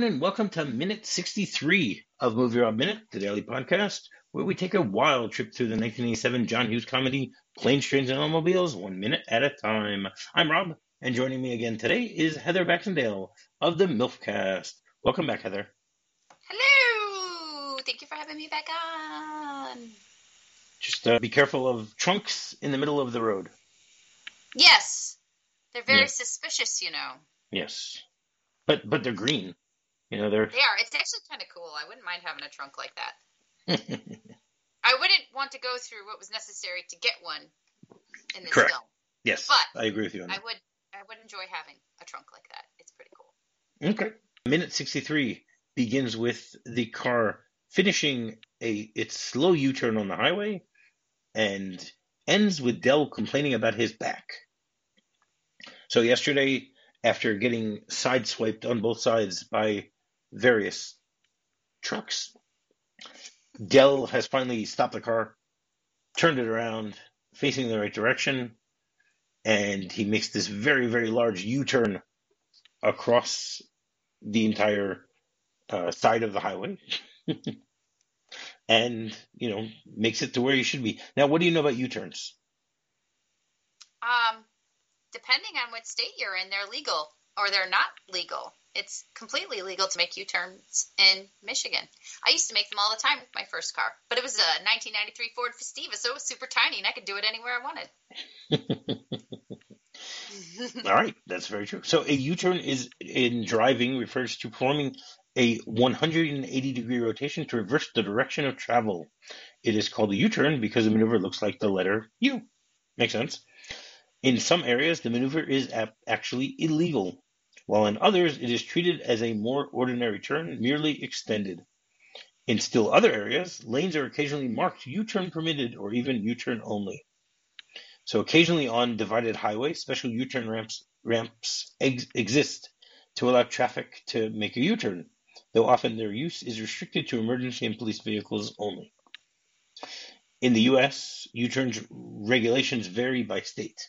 everyone, and welcome to minute 63 of Movie Rob Minute, the daily podcast, where we take a wild trip through the 1987 John Hughes comedy Planes, Trains, and Automobiles, one minute at a time. I'm Rob, and joining me again today is Heather Baxendale of the MILFcast. Welcome back, Heather. Hello! Thank you for having me back on. Just uh, be careful of trunks in the middle of the road. Yes, they're very Yeah. suspicious, you know. Yes. But but they're green. You know, they're They are. It's actually kind of cool. I wouldn't mind having a trunk like that. I wouldn't want to go through what was necessary to get one in this Correct. film. yes. But I agree with you on I that. would I would enjoy having a trunk like that. It's pretty cool. Okay. Minute 63 begins with the car finishing a its slow U-turn on the highway and ends with Del complaining about his back. So yesterday, after getting sideswiped on both sides by various trucks, Del has finally stopped the car, turned it around, facing the right direction, and he makes this very, very large U-turn across the entire uh, side of the highway and you know makes it to where you should be. Now what do you know about u-turns? Um, depending on what state you're in, they're legal or they're not legal. It's completely legal to make U-turns in Michigan. I used to make them all the time with my first car, but it was a 1993 Ford Festiva, so it was super tiny, and I could do it anywhere I wanted. all right that's very true so a u-turn is in driving refers to performing a 180 degree rotation to reverse the direction of travel it is called a u-turn because the maneuver looks like the letter u makes sense in some areas the maneuver is actually illegal while in others it is treated as a more ordinary turn merely extended In still other areas, lanes are occasionally marked U-turn permitted or even U-turn only. So occasionally on divided highways, special U-turn ramps ramps ex- exist to allow traffic to make a U-turn, though often their use is restricted to emergency and police vehicles only. In the U.S., U-turn regulations vary by state.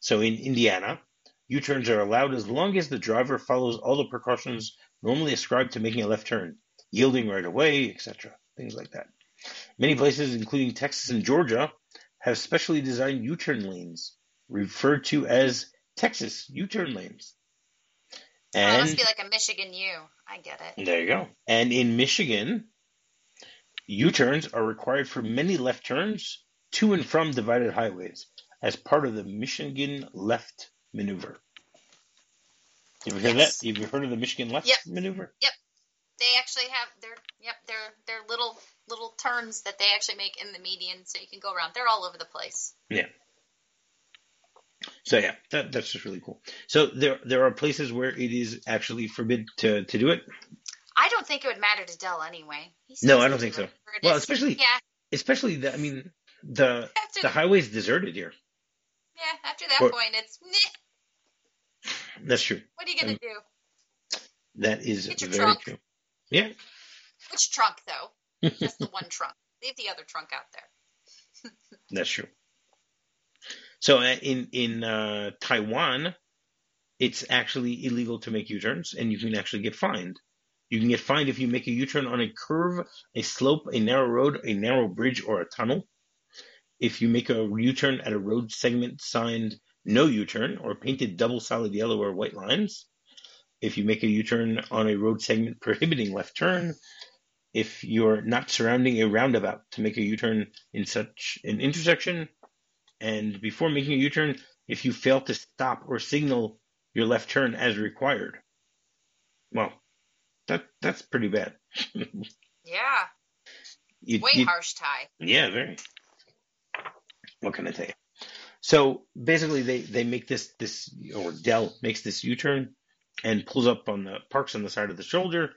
So in Indiana, U-turns are allowed as long as the driver follows all the precautions normally ascribed to making a left turn, yielding right away, etc. Things like that. Many places, including Texas and Georgia, have specially designed U-turn lanes, referred to as Texas U-turn lanes. Oh, it must be like a Michigan U. I get it. there you go. And in Michigan, U-turns are required for many left turns to and from divided highways as part of the Michigan left maneuver. You ever hear Yes. that? Have you heard of the Michigan left Yep. maneuver? Yep. They actually have their yep, their their little little turns that they actually make in the median, so you can go around. They're all over the place. Yeah. So yeah, that, that's just really cool. So there there are places where it is actually forbid to, to do it. I don't think it would matter to Del anyway. No, I don't think so. Well, especially- yeah, Especially the I mean the after the highway's deserted here. Yeah, after that Or- point, it's meh. That's true. What are you gonna Um, do? That is very trunk. true. Yeah. Which trunk though? Just the one trunk. Leave the other trunk out there. That's true. So uh, in in uh, Taiwan, it's actually illegal to make U-turns, and you can actually get fined. You can get fined if you make a U-turn on a curve, a slope, a narrow road, a narrow bridge, or a tunnel. If you make a U-turn at a road segment signed "No U-turn" or painted double solid yellow or white lines. If you make a U-turn on a road segment prohibiting left turn. If you're not surrounding a roundabout to make a U-turn in such an intersection, and before making a U-turn, if you fail to stop or signal your left turn as required. Well, that that's pretty bad. Yeah, You- way you- harsh tie. yeah, very. What can I tell you? So basically, they they make this this or Del makes this U-turn and pulls up on the parks on the side of the shoulder,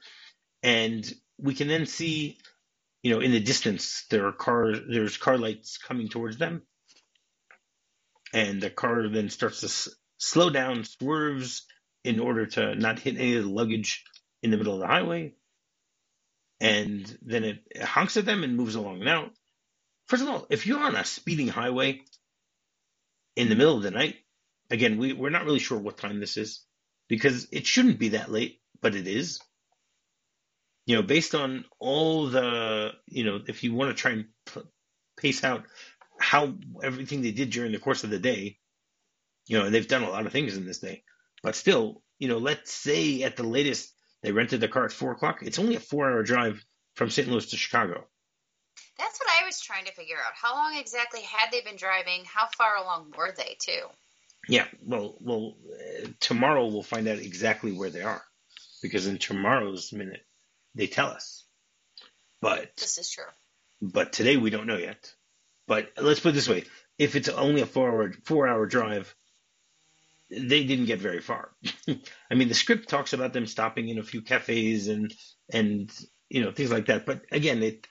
and we can then see, you know, in the distance there are cars. There's car lights coming towards them, and the car then starts to s- slow down, swerves in order to not hit any of the luggage in the middle of the highway, and then it honks at them and moves along. Now, first of all, if you're on a speeding highway in the middle of the night, again, we, we're not really sure what time this is because it shouldn't be that late, but it is. you know, based on all the, you know, if you want to try and p- pace out how everything they did during the course of the day, you know, they've done a lot of things in this day, but still, you know, let's say at the latest they rented the car at four o'clock. It's only a four-hour drive from St. Louis to Chicago. That's what I was trying to figure out. How long exactly had they been driving? How far along were they, too? Yeah, well, well, uh, tomorrow we'll find out exactly where they are, because in tomorrow's minute they tell us. But This is true. but today we don't know yet. But let's put it this way: if it's only a four-hour four-hour drive, they didn't get very far. I mean, the script talks about them stopping in a few cafes and and you know things like that. But again, it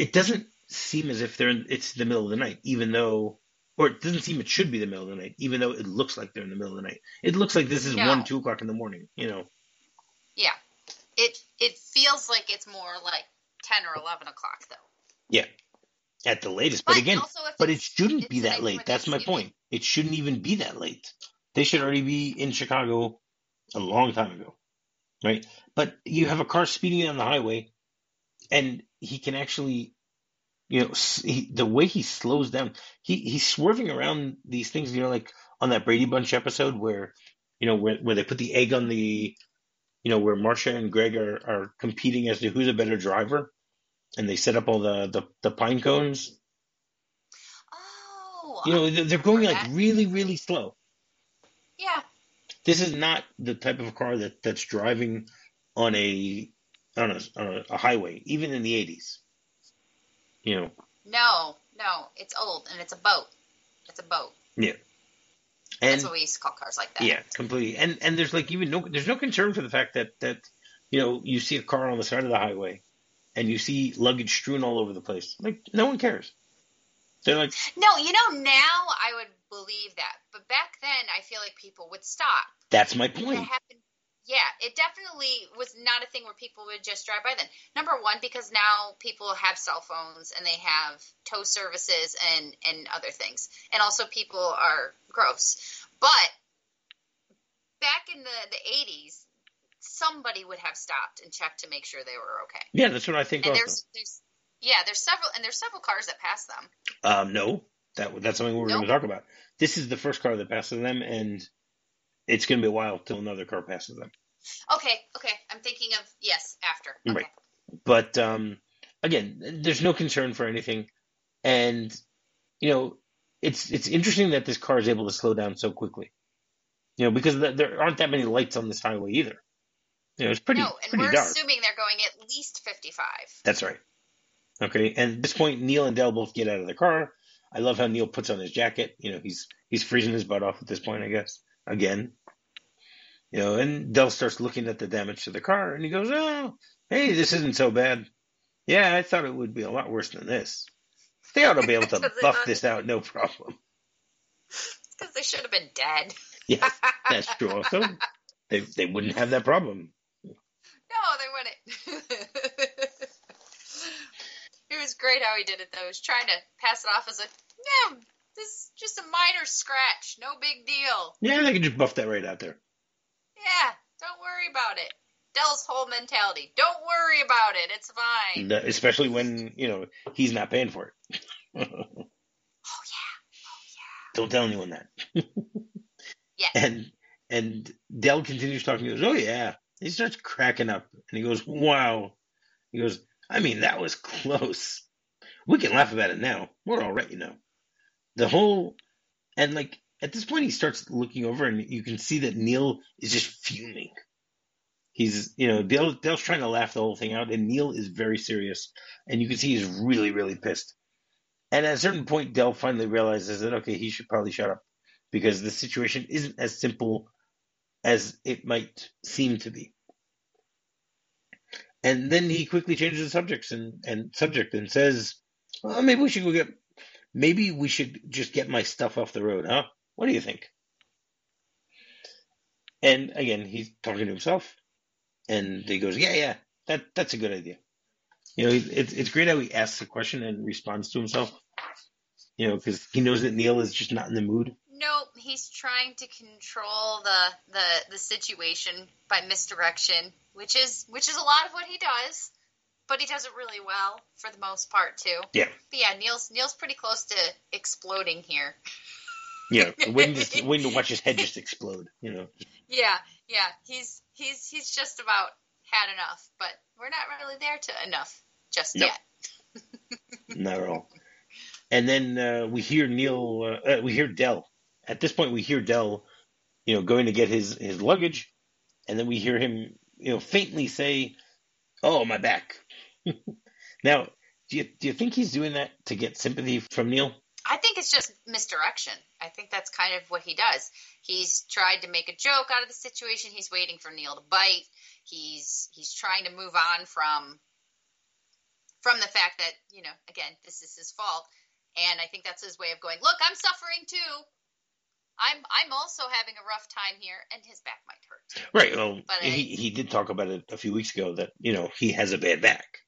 it doesn't seem as if they're in, it's the middle of the night, even though, or it doesn't seem it should be the middle of the night, even though it looks like they're in the middle of the night. It looks like this is No. one, two o'clock in the morning. You know, Yeah. It it feels like it's more like ten or eleven o'clock though. yeah, at the latest. But, But again, but it shouldn't be that late. That's my point. It shouldn't even be that late. They should already be in Chicago a long time ago, right? But you have a car speeding down the highway, and he can actually, you know, he, the way he slows down, he he's swerving around these things. You know, like on that Brady Bunch episode where, you know, where where they put the egg on the, you know, where Marcia and Greg are are competing as to who's a better driver, and they set up all the the, the pine cones. Oh. You know, they're they're going like really really slow. Yeah. This is not the type of car that that's driving on a on a, on a, a highway, even in the '80s. You know, No, no, it's old and it's a boat. It's a boat. Yeah. And That's what we used to call cars like that. yeah, completely. And and there's like even no there's no concern for the fact that that you know you see a car on the side of the highway, and you see luggage strewn all over the place. Like no one cares. They're like, No, you know, now I would believe that. But back then, I feel like people would stop. that's my point. happened. Yeah, it definitely was not a thing where people would just drive by then. Number one, because now people have cell phones and they have tow services and, and other things. And also people are gross. But back in the, the 80s, somebody would have stopped and checked to make sure they were okay. Yeah, that's what I think. And also. there's, there's, yeah, there's several, and there's several cars that pass them. Um, no, that that's something we're going to talk about. This is the first car that passes them, and it's going to be a while till another car passes them. Okay, okay. I'm thinking of, yes, after. Okay. Right. But um, again, there's no concern for anything, and you know, it's it's interesting that this car is able to slow down so quickly. You know, because th- there aren't that many lights on this highway either. You know, it's pretty no, and pretty we're dark. assuming they're going at least 55. That's right. Okay, and at this point, Neal and Del both get out of the car. I love how Neal puts on his jacket. You know, he's he's freezing his butt off at this point, I guess. Again, you know, and Del starts looking at the damage to the car, and he goes, "Oh, hey, this isn't so bad. Yeah, I thought it would be a lot worse than this. They ought to be able to buff this out, no problem." Because they should have been dead. Yeah, that's true. Also, they they wouldn't have that problem. No, they wouldn't. it was great how he did it, though. He was trying to pass it off as a, yeah, this is just a minor scratch. No big deal. Yeah, they could just buff that right out there. Yeah, don't worry about it. Del's whole mentality. Don't worry about it. It's fine. Especially when you know he's not paying for it. Oh, yeah. Oh, yeah. Don't tell anyone that. Yeah. And and Del continues talking. He goes, "Oh yeah." He starts cracking up, and he goes, "Wow." He goes, "I mean, that was close. We can laugh about it now. We're all right, you know." The whole and like at this point, he starts looking over, and you can see that Neal is just fuming. He's, you know, Del, Del's trying to laugh the whole thing out, and Neal is very serious, and you can see he's really, really pissed. And at a certain point, Del finally realizes that okay, he should probably shut up because the situation isn't as simple as it might seem to be. And then he quickly changes the subjects and, and subject and says, well, maybe we should go get, maybe we should just get my stuff off the road, huh? What do you think? And again, he's talking to himself, and he goes, "Yeah, yeah, that that's a good idea." You know, it's it's great how he asks a question and responds to himself. You know, because he knows that Neal is just not in the mood. Nope, he's trying to control the, the the situation by misdirection which is which is a lot of what he does, but he does it really well for the most part too. Yeah. But yeah, Neal's Neal's pretty close to exploding here. Yeah, waiting to, waiting to watch his head just explode. You know. Yeah, yeah, he's he's he's just about had enough, but we're not really there to enough just yet. Not at all. And then uh, we hear Neal, uh, uh, we hear Del. At this point, we hear Del, you know, going to get his his luggage, and then we hear him, you know, faintly say, "Oh, my back." now, do you do you think he's doing that to get sympathy from Neal? I think it's just misdirection. I think that's kind of what he does. He's tried to make a joke out of the situation. He's waiting for Neal to bite. He's he's trying to move on from from the fact that, you know, again, this is his fault. And I think that's his way of going, "Look, I'm suffering too. I'm I'm also having a rough time here and his back might hurt." too." Right. Well, But he I- he did talk about it a few weeks ago that you know he has a bad back.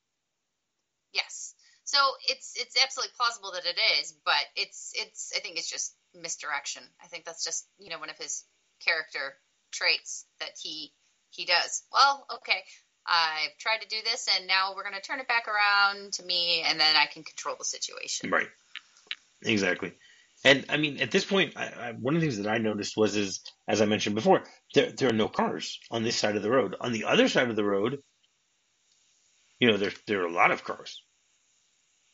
So it's it's absolutely plausible that it is, but it's it's I think it's just misdirection. I think that's just you know one of his character traits that he he does. Well, okay, I've tried to do this, and now we're going to turn it back around to me, and then I can control the situation. Right. Exactly. And I mean, at this point, I, I, one of the things that I noticed was, is as I mentioned before, there there are no cars on this side of the road. On the other side of the road, you know, there there are a lot of cars,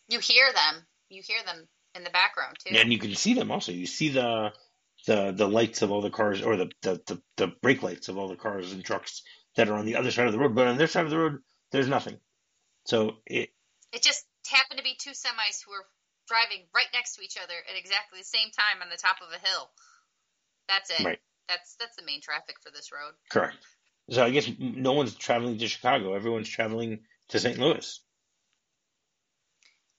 You hear them. You hear them in the background too. and you can see them also. You see the the the lights of all the cars, or the the the, the brake lights of all the cars and trucks that are on the other side of the road. But on their side of the road, there's nothing. So it It just happened to be two semis who were driving right next to each other at exactly the same time on the top of a hill. That's it. Right. That's that's the main traffic for this road. correct. So I guess no one's traveling to Chicago. Everyone's traveling to St. Louis.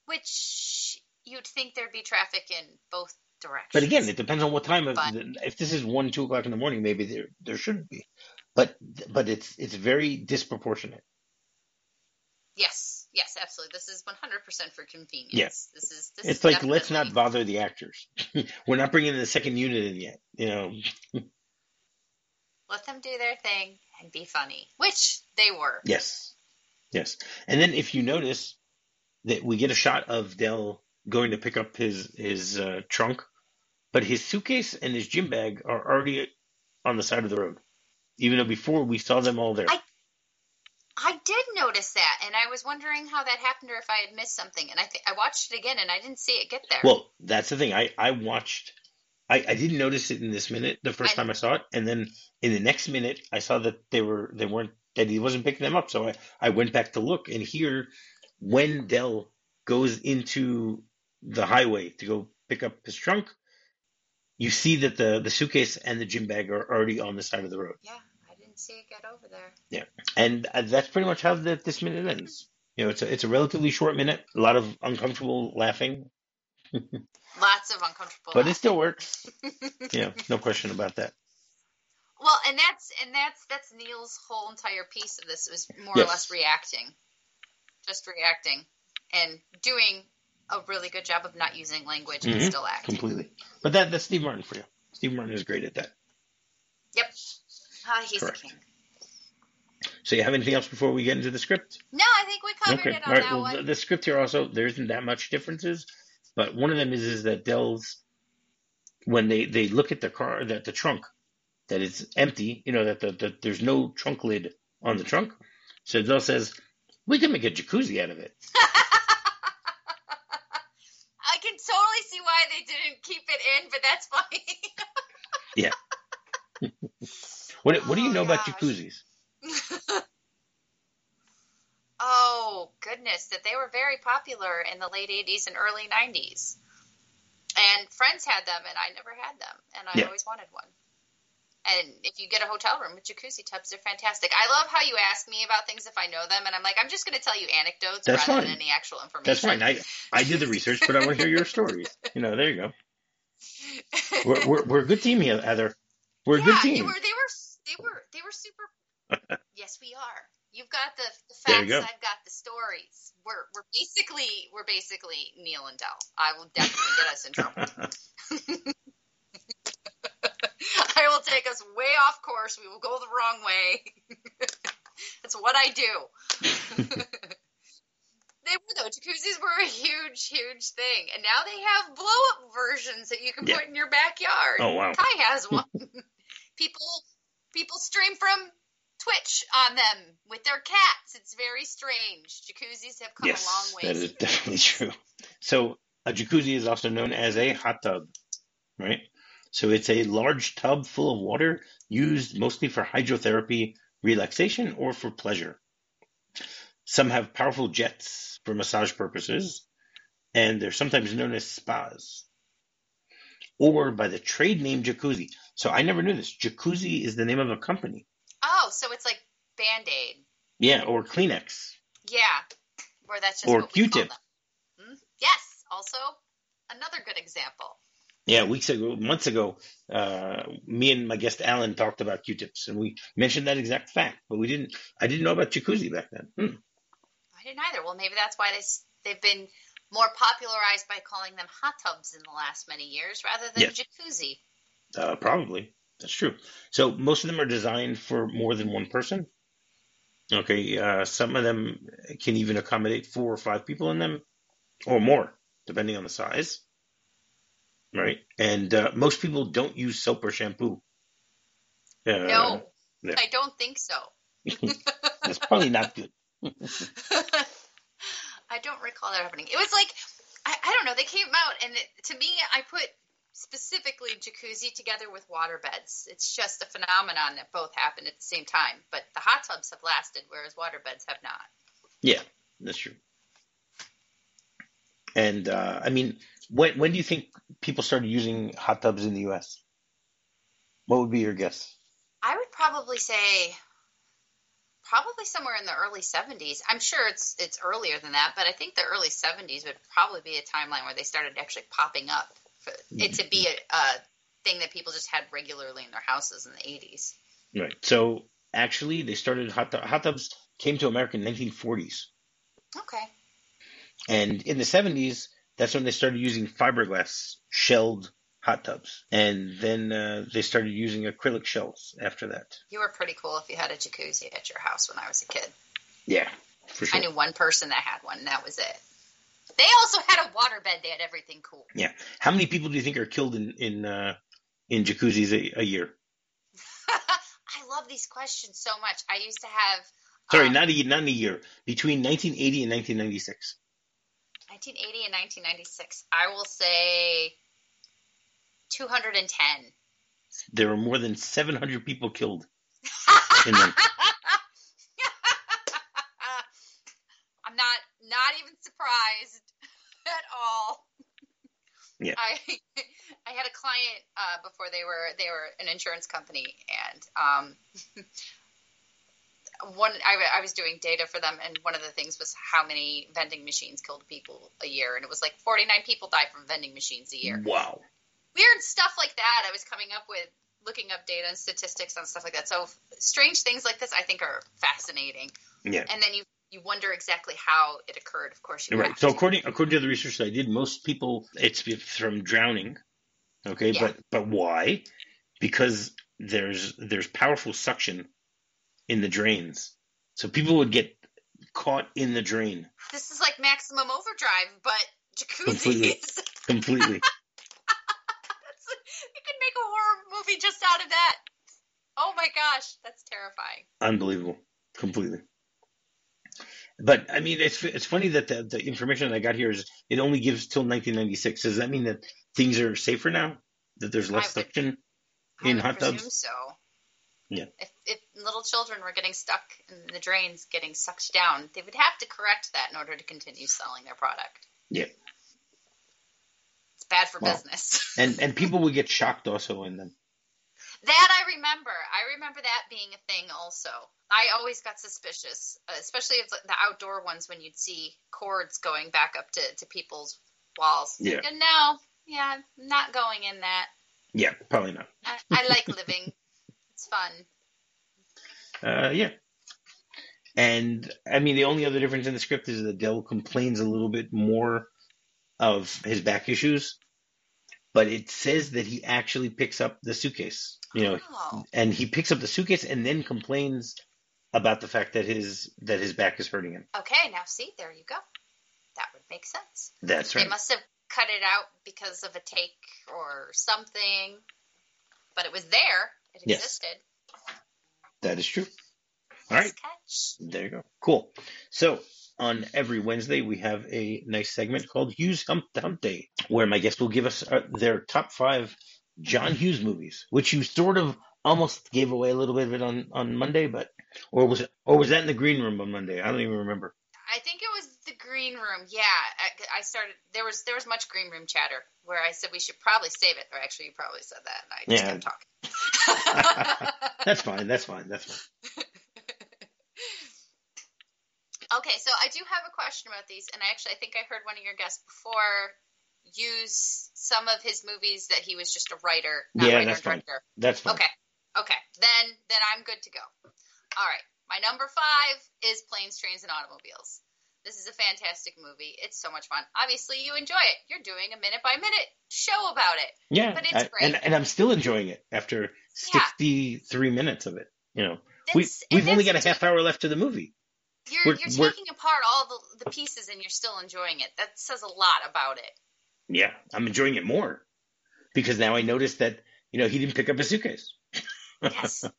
Which you'd think there'd be traffic in both directions. But again, it depends on what time of. But- If this is one, two o'clock in the morning, maybe there there shouldn't be. But but it's it's very disproportionate. yes, yes, absolutely. This is 100% for convenience. Yeah. This is this It's is like let's not bother the actors. We're not bringing the second unit in yet. You know. let them do their thing and be funny, which they were. Yes. Yes. And then if you notice that we get a shot of Del going to pick up his his uh, trunk, but his suitcase and his gym bag are already on the side of the road, even though before we saw them all there. I- I did notice that, and I was wondering how that happened or if I had missed something. And I think I watched it again, and I didn't see it get there. Well, that's the thing. I, I watched, I, I didn't notice it in this minute the first I- time I saw it, and then in the next minute I saw that they were they weren't that he wasn't picking them up. So I, I went back to look, and here when Del goes into the highway to go pick up his trunk, you see that the the suitcase and the gym bag are already on the side of the road, yeah, I didn't see it get over there. Yeah, and that's pretty much how the, this minute ends. You know, it's a it's a relatively short minute, a lot of uncomfortable laughing, Lots of uncomfortable. but it still works. Yeah, no question about that. Well, and that's and that's that's Neal's whole entire piece of this was more Yes. or less reacting, just reacting, and doing a really good job of not using language and Mhm. still acting. completely. But that that's Steve Martin for you. Steve Martin is great at that. Yep. Ah, he's Correct. king. So you have anything else before we get into the script? No, I think we covered okay. it on All right. that Well, one. the, the script here also there isn't that much differences, but one of them is is that Del's when they they look at the car that the trunk that it's empty, you know that the, the there's no trunk lid on the trunk. So Del says we can make a jacuzzi out of it. I can totally see why they didn't keep it in, but that's funny. Yeah. what what do you Oh, know about jacuzzis? oh goodness, that they were very popular in the late '80s and early '90s, and friends had them, and I never had them, and I Yeah. always wanted one. And if you get a hotel room with jacuzzi tubs, they're fantastic. I love how you ask me about things if I know them, and I'm like, I'm just going to tell you anecdotes That's rather fine. than any actual information. That's fine. I I did the research, but I want to hear your stories. You know, there you go. We're we're, we're a good team here, Heather. We're a yeah, good they team. were they were they were they were super. yes, we are. You've got the, the facts. go. I've got the stories. We're we're basically we're basically Neal and Del. I will definitely get us in trouble. I will take us way off course. We will go the wrong way. It's what I do. they were though. Jacuzzis were a huge, huge thing, and now they have blow up versions that you can Yeah. put in your backyard. Oh wow. Ty has one. people, people stream from Twitch on them with their cats. It's very strange. Jacuzzis have come Yes, a long way. That is definitely true. So a jacuzzi is also known as a hot tub, right? So it's a large tub full of water used mostly for hydrotherapy, relaxation, or for pleasure. Some have powerful jets for massage purposes, and they're sometimes known as spas, or by the trade name jacuzzi. So I never knew this. Jacuzzi is the name of a company. Oh, so it's like Band Aid. Yeah, or Kleenex. Yeah, or that's just Or what we call Q-tip. Hmm? Yes, also another good example. Yeah, weeks ago, months ago, uh, me and my guest Alan talked about Q-tips, and we mentioned that exact fact. But we didn't. I didn't know about jacuzzi back then. Hmm. I didn't either. Well, maybe that's why they they've been more popularized by calling them hot tubs in the last many years rather than Yeah. jacuzzi. Uh, probably that's true. So most of them are designed for more than one person. Okay, uh, some of them can even accommodate four or five people in them, or more, depending on the size. Right, and uh, most people don't use soap or shampoo. Uh, no, yeah. I don't think so. that's probably not good. I don't recall that happening. It was like I, I don't know. They came out, and it, to me, I put specifically jacuzzi together with water beds. It's just a phenomenon that both happened at the same time. But the hot tubs have lasted, whereas water beds have not. Yeah, that's true. And uh, I mean, when when do you think people started using hot tubs in the U.S.? What would be your guess? I would probably say probably somewhere in the early 70s. I'm sure it's it's earlier than that, but I think the early 70s would probably be a timeline where they started actually popping up for it to be a, a thing that people just had regularly in their houses in the 80s. Right. So actually, they started hot tub, hot tubs came to America in 1940s, Okay. and in the 70s, that's when they started using fiberglass shelled hot tubs, and then uh, they started using acrylic shells after that. You were pretty cool if you had a jacuzzi at your house when I was a kid. Yeah, for sure. I knew one person that had one, and that was it. They also had a waterbed. They had everything cool. Yeah. How many people do you think are killed in in uh, in jacuzzis a, a year? I love these questions so much. I used to have Sorry, um, not a not in a year. Between 1980 and 1996. 1980 and 1996. I will say 210. There were more than 700 people killed. I'm not not even surprised at all. Yeah. I I had a client uh, before they were they were an insurance company and um one I, I was doing data for them and one of the things was how many vending machines killed people a year and it was like 49 people die from vending machines a year. Wow. Weird stuff like that I was coming up with looking up data and statistics on stuff like that. So strange things like this I think are fascinating. Yeah. And then you you wonder exactly how it occurred. Of course, you Right. So to. according according to the research that I did, most people it's from drowning. Okay, Yeah. but but why? Because there's there's powerful suction in the drains. So people would get caught in the drain This is like Maximum Overdrive, but Completely. jacuzzis. completely. That's, you could make a horror movie just out of that. Oh my gosh, that's terrifying. Unbelievable. Completely. But I mean, it's it's funny that the, the information that I got here is it only gives till 1996. Does that mean that things are safer now? That there's less I would- suction? I In hot tubs? so. Yeah. If, if little children were getting stuck in the drains, getting sucked down, they would have to correct that in order to continue selling their product. Yeah. It's bad for Wow. business. And and people would get shocked also in them. That I remember. I remember that being a thing also. I always got suspicious, especially if the outdoor ones when you'd see cords going back up to, to people's walls. Yeah. Thinking, no, yeah, not going in that. Yeah, probably not. I, I like living. It's fun. Uh, yeah. And I mean, the only other difference in the script is that Del complains a little bit more of his back issues, but it says that he actually picks up the suitcase, you know, Oh, and he picks up the suitcase and then complains about the fact that his that his back is hurting him. Okay, now see, there you go. That would make sense. That's right. They must have cut it out because of a take or something, but it was there. It Yes. Existed. That is true. All right. Nice. There you go. Cool. So on every Wednesday, we have a nice segment called Hughes Hump Hump Day, where my guests will give us uh, their top five John Hughes movies, which you sort of almost gave away a little bit of it on, on Monday, but or was it or was that in the green room on Monday? I don't even remember. I think it was the green room. Yeah, I, I started. There was there was much green room chatter where I said we should probably save it. Or actually, you probably said that, and I just Yeah. kept talking. That's fine. That's fine. That's fine. okay, so I do have a question about these, and I actually, I think I heard one of your guests before use some of his movies that he was just a writer, not Yeah, writer that's and fine. director. That's fine. Okay. Okay. Then then I'm good to go. All right. My number five is Planes, Trains, and Automobiles. This is a fantastic movie. It's so much fun. Obviously, you enjoy it. You're doing a minute by minute show about it. Yeah, But it's I- great. and and I'm still enjoying it after Yeah. 63 minutes of it. You know, we That's- we've only got a half hour left of the movie. You're, we're- you're we're- taking apart all the, the pieces and you're still enjoying it. That says a lot about it. Yeah, I'm enjoying it more because now I noticed that you know he didn't pick up a suitcase. Yes.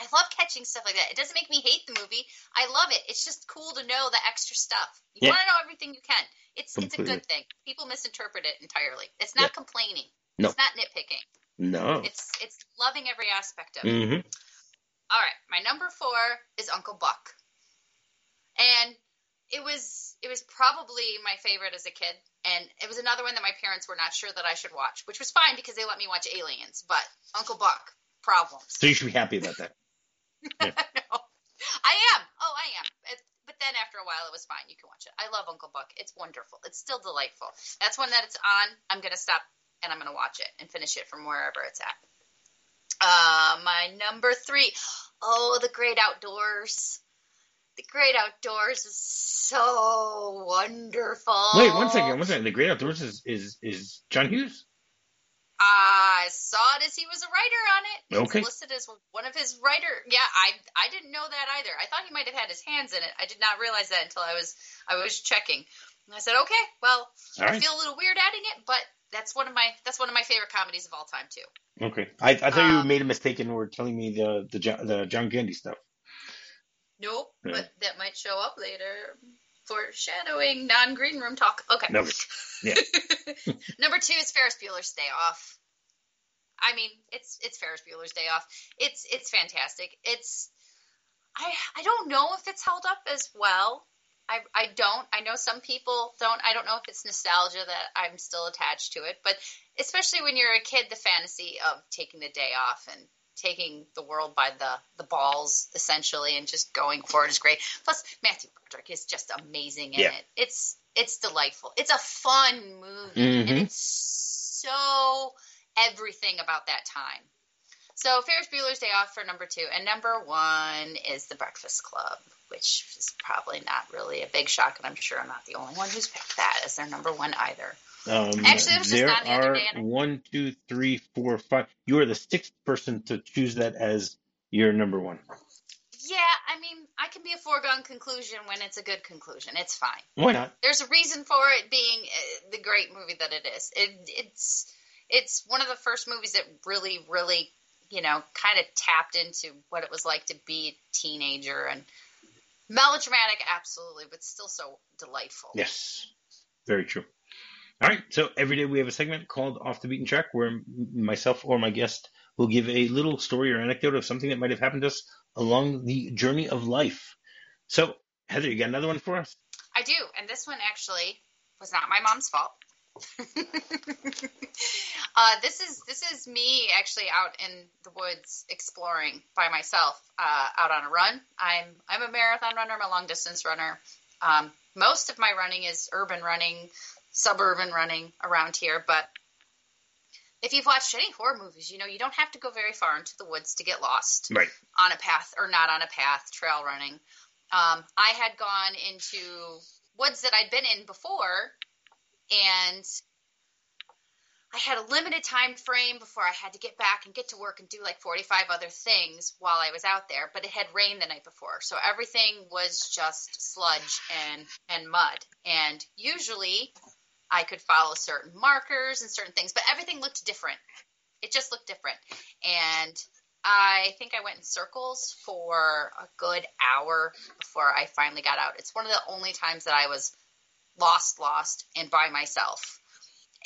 I love catching stuff like that. It doesn't make me hate the movie. I love it. It's just cool to know the extra stuff. You Yeah. want to know everything you can. It's it's a good thing. People misinterpret it entirely. It's not Yeah. complaining. No. It's not nitpicking. No. It's it's loving every aspect of it. hmm All right, my number four is Uncle Buck, and it was it was probably my favorite as a kid, and it was another one that my parents were not sure that I should watch, which was fine because they let me watch Aliens, but Uncle Buck problems. So you should be happy about that. No, I am. Oh, I am. It, but then after a while, it was fine. You can watch it. I love Uncle Buck. It's wonderful. It's still delightful. That's one that it's on. I'm gonna stop and I'm gonna watch it and finish it from wherever it's at. Uh, my number three. Oh, the great outdoors. The great outdoors is so wonderful. Wait, one second, one second. The Great Outdoors is is is John Hughes. I saw it as he was a writer on it. Okay. It's listed as one of his writer. Yeah, I I didn't know that either. I thought he might have had his hands in it. I did not realize that until I was I was checking. And I said, okay, well, All I right. feel a little weird adding it, but that's one of my that's one of my favorite comedies of all time too. Okay. I, I thought you Um, made a mistake and were telling me the the Jo- the John Candy stuff. Nope, Yeah. but that might show up later. Foreshadowing non-green room talk. Okay. No. Yeah. Number two is Ferris Bueller's Day Off. I mean, it's it's Ferris Bueller's Day Off. It's it's fantastic. It's I I don't know if it's held up as well. I I don't. I know some people don't. I don't know if it's nostalgia that I'm still attached to it, but especially when you're a kid, the fantasy of taking the day off and taking the world by the the balls essentially and just going for it is great. Plus Matthew Broderick is just amazing in Yeah. it. It's it's delightful. It's a fun movie and Mhm. it's so everything about that time. So Ferris Bueller's Day Off for number two, and number one is The Breakfast Club, which is probably not really a big shock, and I'm sure I'm not the only one who's picked that as their number one either. Um, Actually, it was just there the other are day I- one, two, three, four, five. You are the sixth person to choose that as your number one. Yeah, I mean, I can be a foregone conclusion when it's a good conclusion. It's fine. Why not? There's a reason for it being uh, the great movie that it is. It, it's it's one of the first movies that really, really, you know, kind of tapped into what it was like to be a teenager and melodramatic, absolutely, but still so delightful. Yes, very true. All right, so every day we have a segment called Off the Beaten Track where myself or my guest will give a little story or anecdote of something that might have happened to us along the journey of life. So, Heather, you got another one for us? I do, and this one actually was not my mom's fault. uh, this is this is me actually out in the woods exploring by myself, uh, out on a run. I'm I'm a marathon runner. I'm a long distance runner. Um, most of my running is urban running, suburban running around here. But if you've watched any horror movies, you know you don't have to go very far into the woods to get lost Right. on a path or not on a path, trail running. Um, I had gone into woods that I'd been in before, and I had a limited time frame before I had to get back and get to work and do like 45 other things while I was out there, but it had rained the night before. So everything was just sludge and and mud. And usually I could follow certain markers and certain things, but everything looked different. It just looked different. And I think I went in circles for a good hour before I finally got out. It's one of the only times that I was lost, lost, and by myself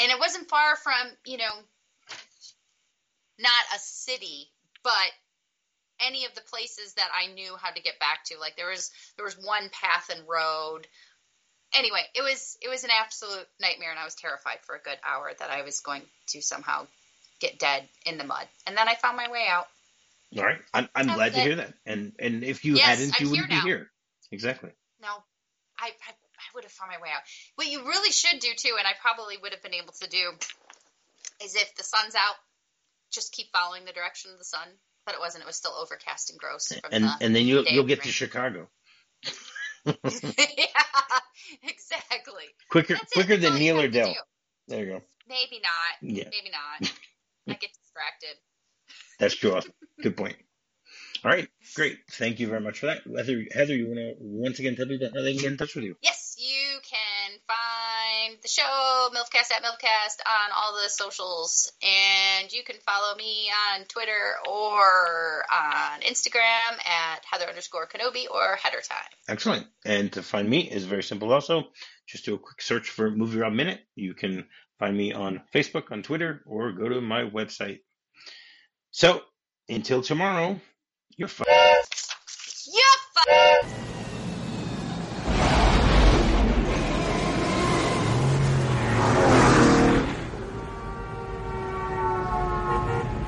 and it wasn't far from you know not a city but any of the places that I knew how to get back to. Like there was there was one path and road. Anyway it was it was an absolute nightmare and I was terrified for a good hour that I was going to somehow get dead in the mud. And then I found my way out. All right. I'm, I'm glad to hear that. And and if you yes, hadn't I'm you wouldn't be now. here. Exactly. No I, I I would have found my way out. What you really should do too, and I probably would have been able to do, is if the sun's out, just keep following the direction of the sun. But it wasn't. It was still overcast and gross. and the and then you'll you'll get rain. to Chicago yeah, exactly. quicker That's quicker That's than Neal or Del. There you go. Maybe not. Yeah, Maybe not. I get distracted. that's true. Good point. All right, great. Thank you very much for that. Heather, Heather, you want to once again tell people how they can get in touch with you? Yes, you can find the show Milfcast at Milfcast on all the socials, and you can follow me on Twitter or on Instagram at Heather underscore Kenobi or Header Time. Excellent. And to find me is very simple also. Just do a quick search for Movie Rob Minute. You can find me on Facebook, on Twitter, or go to my website. So until tomorrow, you're fine. You're fuck.